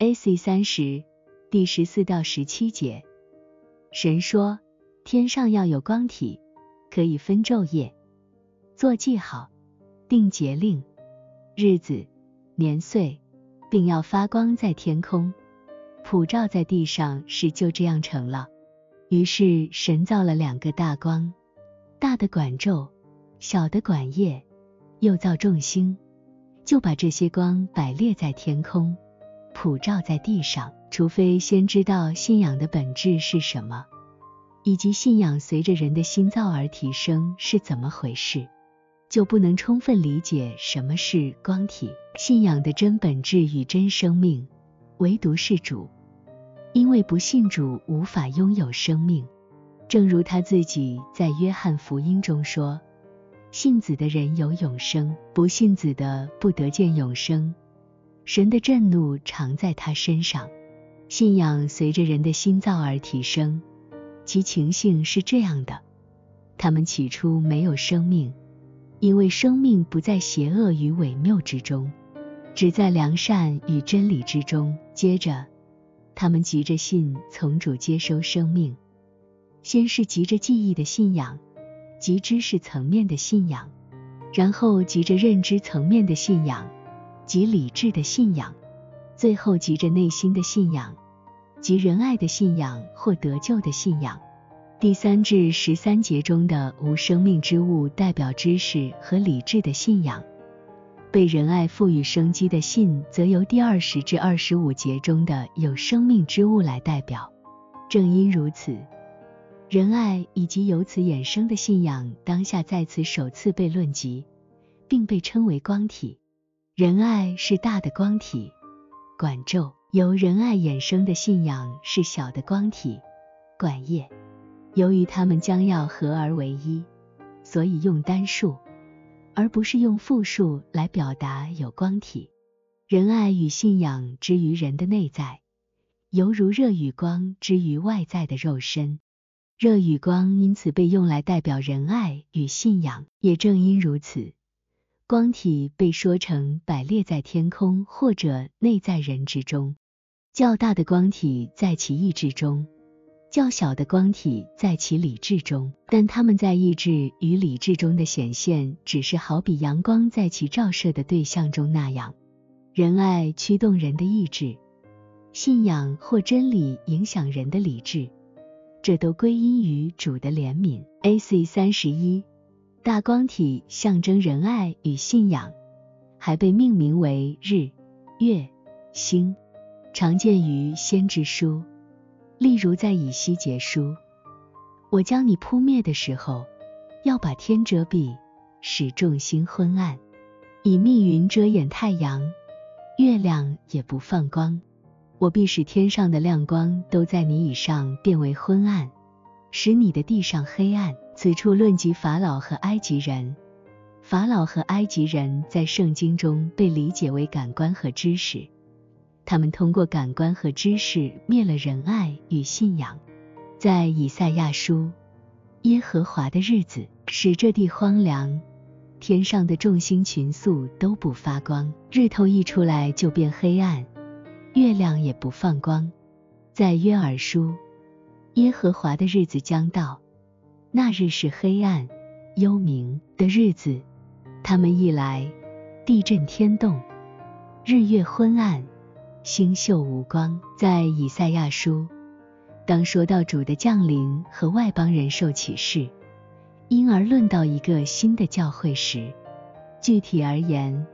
A.C. 三十第十四到十七节，神说：天上要有光体，可以分昼夜，做记号，定节令、日子、年岁，并要发光在天空，普照在地上，是就这样成了。于是神造了两个大光，大的管昼，小的管夜，又造众星，就把这些光摆列在天空。普照在地上，除非先知道信仰的本质是什么，以及信仰随着人的心造而提升是怎么回事，就不能充分理解什么是光体。信仰的真本质与真生命，唯独是主，因为不信主无法拥有生命。正如他自己在约翰福音中说：“信子的人有永生，不信子的不得见永生。”神的震怒常在他身上，信仰随着人的心造而提升，其情性是这样的：他们起初没有生命，因为生命不在邪恶与伪谬之中，只在良善与真理之中。接着，他们急着信从主接收生命，先是急着记忆的信仰，及知识层面的信仰，然后急着认知层面的信仰。及理智的信仰，最后急着内心的信仰，及仁爱的信仰或得救的信仰。第三至十三节中的无生命之物代表知识和理智的信仰，被仁爱赋予生机的信则由第二十至二十五节中的有生命之物来代表。正因如此，仁爱以及由此衍生的信仰当下在此首次被论及，并被称为光体。仁爱是大的光体，管昼；由仁爱衍生的信仰是小的光体，管夜。由于它们将要合而为一，所以用单数，而不是用复数来表达有光体。仁爱与信仰之于人的内在，犹如热与光之于外在的肉身。热与光因此被用来代表仁爱与信仰，也正因如此。光体被说成摆列在天空或者内在人之中，较大的光体在其意志中，较小的光体在其理智中，但它们在意志与理智中的显现，只是好比阳光在其照射的对象中那样。仁爱驱动人的意志，信仰或真理影响人的理智，这都归因于主的怜悯。A.C. 三十一。大光体象征仁爱与信仰，还被命名为日、月、星，常见于先知书，例如在以西结书：“我将你扑灭的时候，要把天遮蔽，使众星昏暗；以密云遮掩太阳，月亮也不放光。我必使天上的亮光都在你以上变为昏暗，使你的地上黑暗。”此处论及法老和埃及人。法老和埃及人在圣经中被理解为感官和知识，他们通过感官和知识灭了仁爱与信仰。在以赛亚书，耶和华的日子使这地荒凉，天上的众星群宿都不发光，日头一出来就变黑暗，月亮也不放光。在约珥书，耶和华的日子将到。那日是黑暗、幽冥的日子，他们一来，地震天动，日月昏暗，星宿无光。在以赛亚书，当说到主的降临和外邦人受启示，因而论到一个新的教会时，具体而言，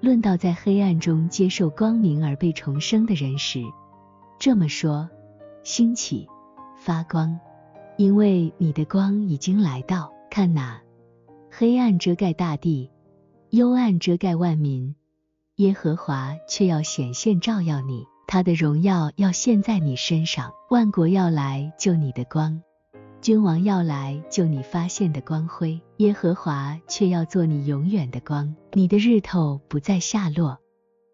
论到在黑暗中接受光明而被重生的人时，这么说：兴起，发光。因为你的光已经来到，看哪，黑暗遮盖大地，幽暗遮盖万民，耶和华却要显现照耀你，他的荣耀要现在你身上，万国要来救你的光，君王要来救你发现的光辉，耶和华却要做你永远的光，你的日头不再下落，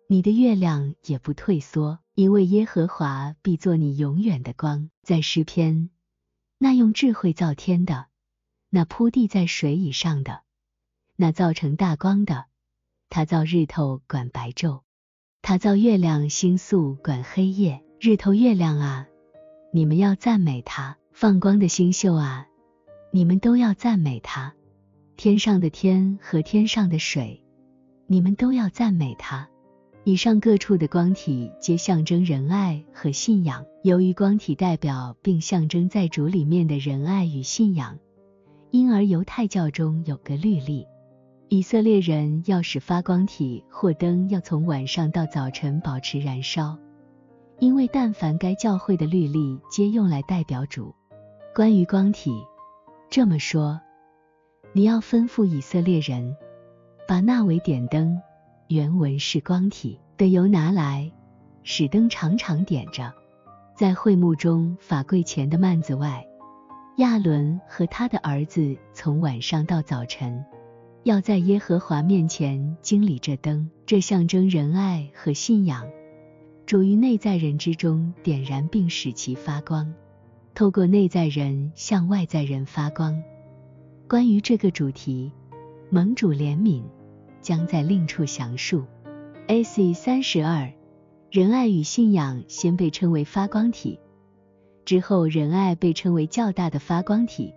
你的月亮也不退缩，因为耶和华必做你永远的光，在诗篇。那用智慧造天的，那铺地在水以上的，那造成大光的，他造日头管白昼，他造月亮星宿管黑夜，日头月亮啊，你们要赞美他；放光的星宿啊，你们都要赞美他；天上的天和天上的水，你们都要赞美他。以上各处的光体皆象征仁爱和信仰。由于光体代表并象征在主里面的仁爱与信仰，因而犹太教中有个律例：以色列人要使发光体或灯要从晚上到早晨保持燃烧，因为但凡该教会的律例皆用来代表主。关于光体，这么说：你要吩咐以色列人把那为点灯。原文是光体的油拿来，使灯常常点着。在会幕中法柜前的幔子外，亚伦和他的儿子从晚上到早晨，要在耶和华面前经理这灯，这象征仁爱和信仰，主于内在人之中点燃并使其发光，透过内在人向外在人发光。关于这个主题，盟主怜悯。将在另处详述。A.C. 三十二，仁爱与信仰先被称为发光体，之后仁爱被称为较大的发光体，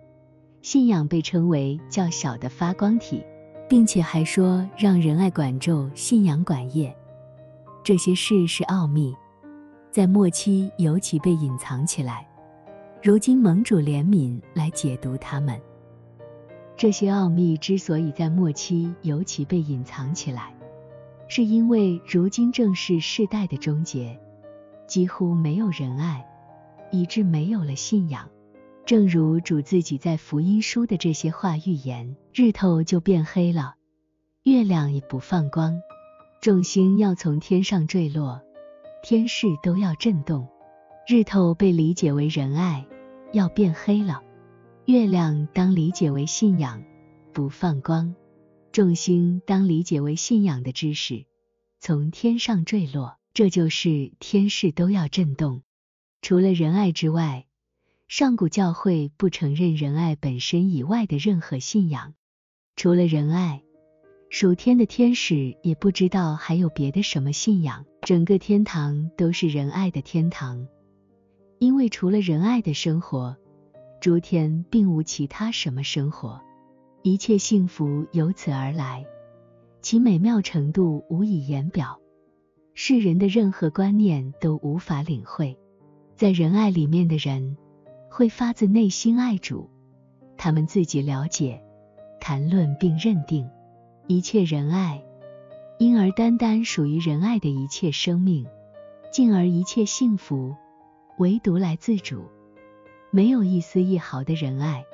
信仰被称为较小的发光体，并且还说让仁爱管昼，信仰管夜。这些事是奥秘，在末期尤其被隐藏起来。如今盟主怜悯来解读它们。这些奥秘之所以在末期尤其被隐藏起来，是因为如今正是世代的终结，几乎没有仁爱，以致没有了信仰。正如主自己在福音书的这些话预言：日头就变黑了，月亮也不放光，众星要从天上坠落，天势都要震动。日头被理解为仁爱，要变黑了。月亮当理解为信仰，不放光；众星当理解为信仰的知识，从天上坠落。这就是天势都要震动。除了仁爱之外，上古教会不承认仁爱本身以外的任何信仰。除了仁爱，属天的天使也不知道还有别的什么信仰。整个天堂都是仁爱的天堂，因为除了仁爱的生活。诸天并无其他什么生活，一切幸福由此而来，其美妙程度无以言表，世人的任何观念都无法领会。在仁爱里面的人，会发自内心爱主，他们自己了解、谈论并认定。一切仁爱，因而单单属于仁爱的一切生命，进而一切幸福，唯独来自主。没有一丝一毫的仁爱，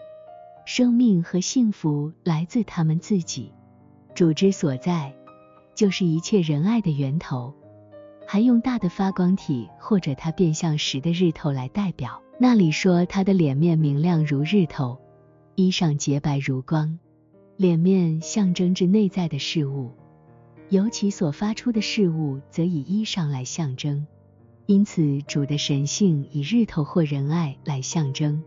生命和幸福来自他们自己。主之所在，就是一切仁爱的源头。还用大的发光体或者它变相时的日头来代表。那里说他的脸面明亮如日头，衣裳洁白如光。脸面象征着内在的事物，尤其所发出的事物则以衣裳来象征。因此，主的神性以日头或仁爱来象征，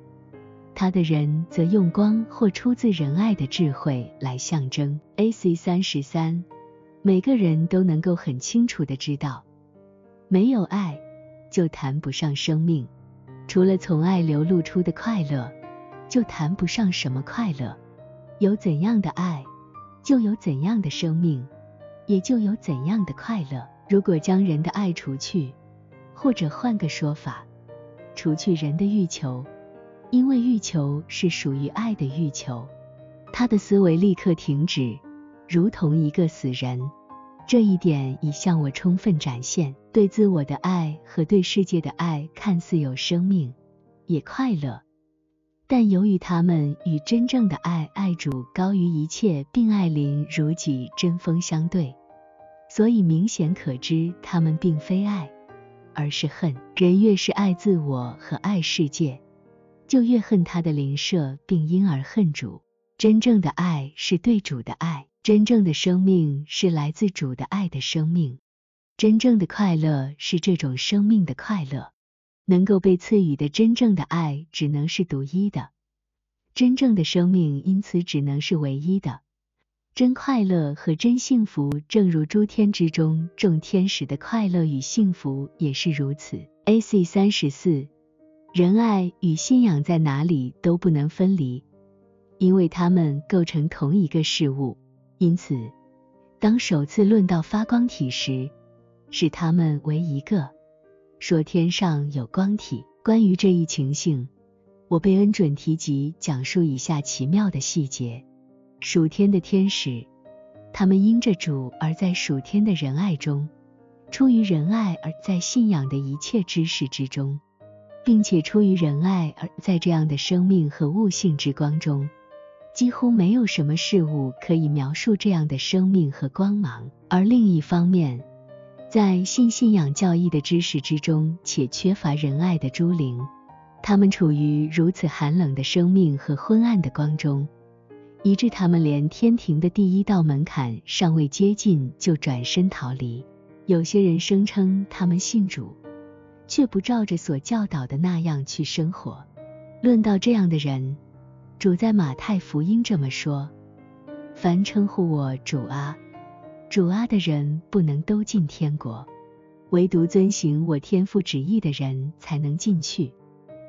他的人则用光或出自仁爱的智慧来象征。A.C. 三十三，每个人都能够很清楚的知道，没有爱就谈不上生命，除了从爱流露出的快乐，就谈不上什么快乐。有怎样的爱，就有怎样的生命，也就有怎样的快乐。如果将人的爱除去，或者换个说法，除去人的欲求，因为欲求是属于爱的欲求，他的思维立刻停止，如同一个死人。这一点已向我充分展现，对自我的爱和对世界的爱看似有生命，也快乐，但由于他们与真正的爱爱主高于一切，并爱邻如己针锋相对，所以明显可知他们并非爱。而是恨。人越是爱自我和爱世界，就越恨他的邻舍，并因而恨主。真正的爱是对主的爱，真正的生命是来自主的爱的生命，真正的快乐是这种生命的快乐。能够被赐予的真正的爱，只能是独一的；真正的生命因此只能是唯一的。真快乐和真幸福，正如诸天之中众天使的快乐与幸福也是如此。AC 三十四，仁爱与信仰在哪里都不能分离，因为它们构成同一个事物。因此，当首次论到发光体时，视它们为一个，说天上有光体。关于这一情形，我被恩准提及讲述以下奇妙的细节。属天的天使，他们因着主而在属天的仁爱中，出于仁爱而在信仰的一切知识之中，并且出于仁爱而在这样的生命和悟性之光中，几乎没有什么事物可以描述这样的生命和光芒。而另一方面，在信信仰教义的知识之中且缺乏仁爱的诸灵，他们处于如此寒冷的生命和昏暗的光中。以致他们连天庭的第一道门槛尚未接近，就转身逃离。有些人声称他们信主，却不照着所教导的那样去生活。论到这样的人，主在马太福音这么说：“凡称呼我主啊、主啊的人，不能都进天国；唯独遵行我天父旨意的人，才能进去。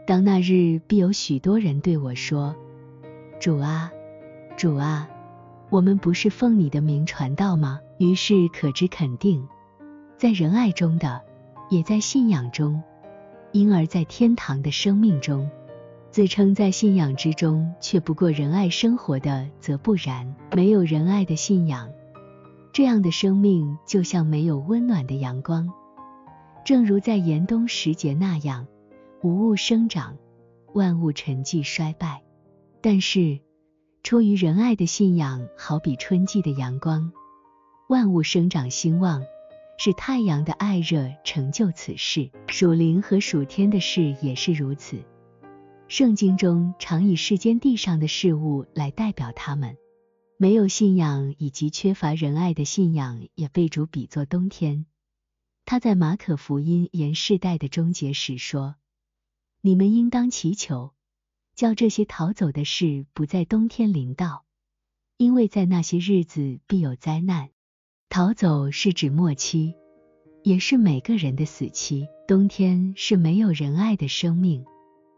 当那日，必有许多人对我说：主啊。”主啊，我们不是奉你的名传道吗？于是可知肯定，在仁爱中的，也在信仰中，因而在天堂的生命中，自称在信仰之中却不过仁爱生活的，则不然。没有仁爱的信仰，这样的生命就像没有温暖的阳光，正如在严冬时节那样，无物生长，万物沉寂衰败。但是。出于仁爱的信仰，好比春季的阳光，万物生长兴旺，是太阳的爱热成就此事。属灵和属天的事也是如此。圣经中常以世间地上的事物来代表他们。没有信仰以及缺乏仁爱的信仰，也被主比作冬天。他在马可福音言世代的终结时说：“你们应当祈求。”叫这些逃走的事不在冬天临到，因为在那些日子必有灾难。逃走是指末期，也是每个人的死期。冬天是没有人爱的生命，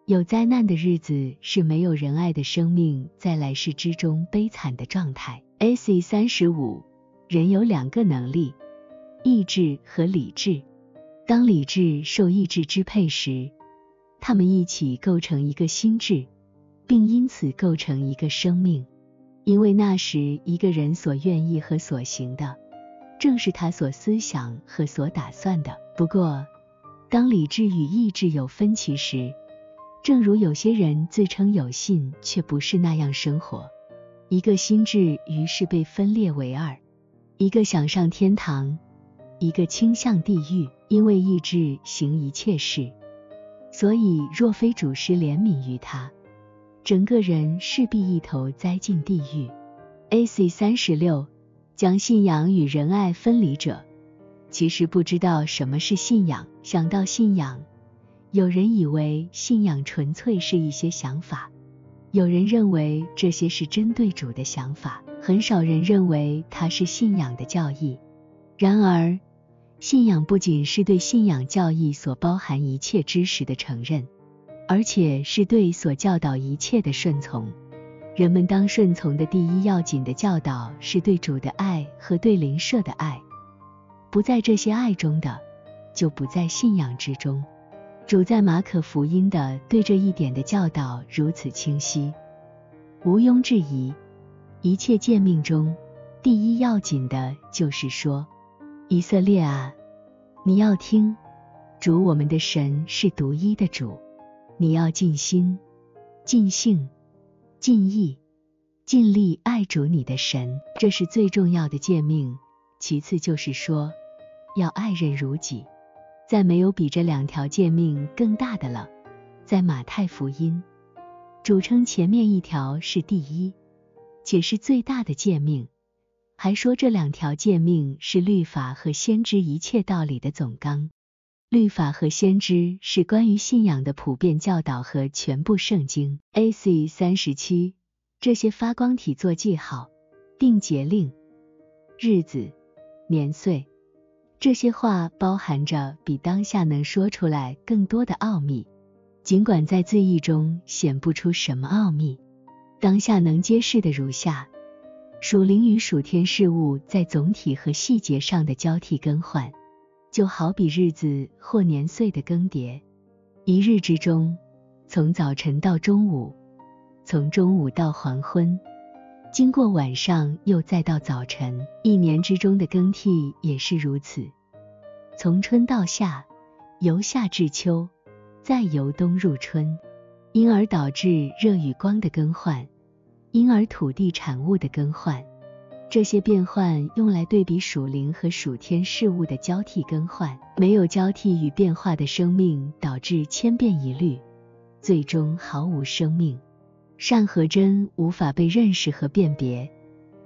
有灾难的日子是没有人爱的生命在来世之中悲惨的状态。AC 三十五，人有两个能力，意志和理智。当理智受意志支配时，他们一起构成一个心智，并因此构成一个生命。因为那时一个人所愿意和所行的，正是他所思想和所打算的。不过，当理智与意志有分歧时，正如有些人自称有信，却不是那样生活，一个心智于是被分裂为二：一个想上天堂，一个倾向地狱。因为意志行一切事。所以，若非主师怜悯于他，整个人势必一头栽进地狱。AC 三十六，将信仰与仁爱分离者，其实不知道什么是信仰。想到信仰，有人以为信仰纯粹是一些想法，有人认为这些是针对主的想法，很少人认为它是信仰的教义。然而，信仰不仅是对信仰教义所包含一切知识的承认，而且是对所教导一切的顺从。人们当顺从的第一要紧的教导是对主的爱和对邻舍的爱。不在这些爱中的，就不在信仰之中。主在马可福音的对这一点的教导如此清晰，毋庸置疑。一切诫命中，第一要紧的就是说。以色列啊，你要听，主我们的神是独一的主，你要尽心、尽性、尽意、尽力爱主你的神，这是最重要的诫命。其次就是说，要爱人如己，再没有比这两条诫命更大的了。在马太福音，主称前面一条是第一，且是最大的诫命。还说这两条诫命是律法和先知一切道理的总纲。律法和先知是关于信仰的普遍教导和全部圣经。AC 三十七，这些发光体做记号，定节令、日子、年岁。这些话包含着比当下能说出来更多的奥秘，尽管在字义中显不出什么奥秘。当下能揭示的如下：属灵与属天事物在总体和细节上的交替更换，就好比日子或年岁的更迭。一日之中，从早晨到中午，从中午到黄昏。经过晚上，又再到早晨，一年之中的更替也是如此。从春到夏，由夏至秋，再由冬入春，因而导致热与光的更换，因而土地产物的更换。这些变换用来对比属灵和属天事物的交替更换。没有交替与变化的生命，导致千变一律，最终毫无生命。善和真无法被认识和辨别，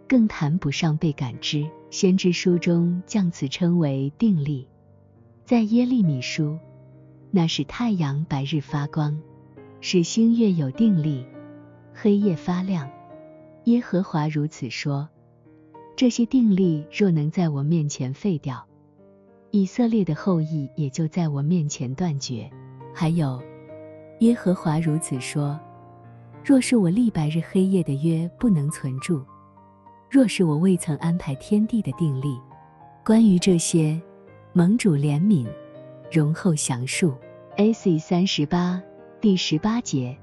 更谈不上被感知。先知书中将此称为定力。在耶利米书，那是太阳白日发光，使星月有定力，黑夜发亮。耶和华如此说：这些定力若能在我面前废掉，以色列的后裔也就在我面前断绝。还有，耶和华如此说。若是我立白日黑夜的约不能存住，若是我未曾安排天地的定力，关于这些，盟主怜悯，容后详述。A.C. 三十八第十八节，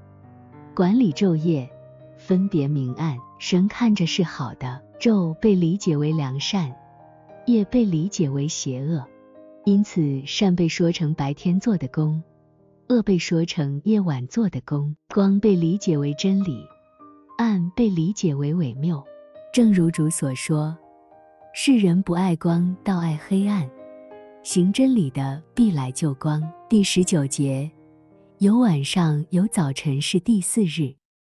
管理昼夜，分别明暗。神看着是好的，昼被理解为良善，夜被理解为邪恶，因此善被说成白天做的工。恶被说成夜晚做的工，光被理解为真理，暗被理解为伪谬。正如主所说：“世人不爱光，倒爱黑暗；行真理的必来救光。”第十九节，有晚上有早晨是第四日。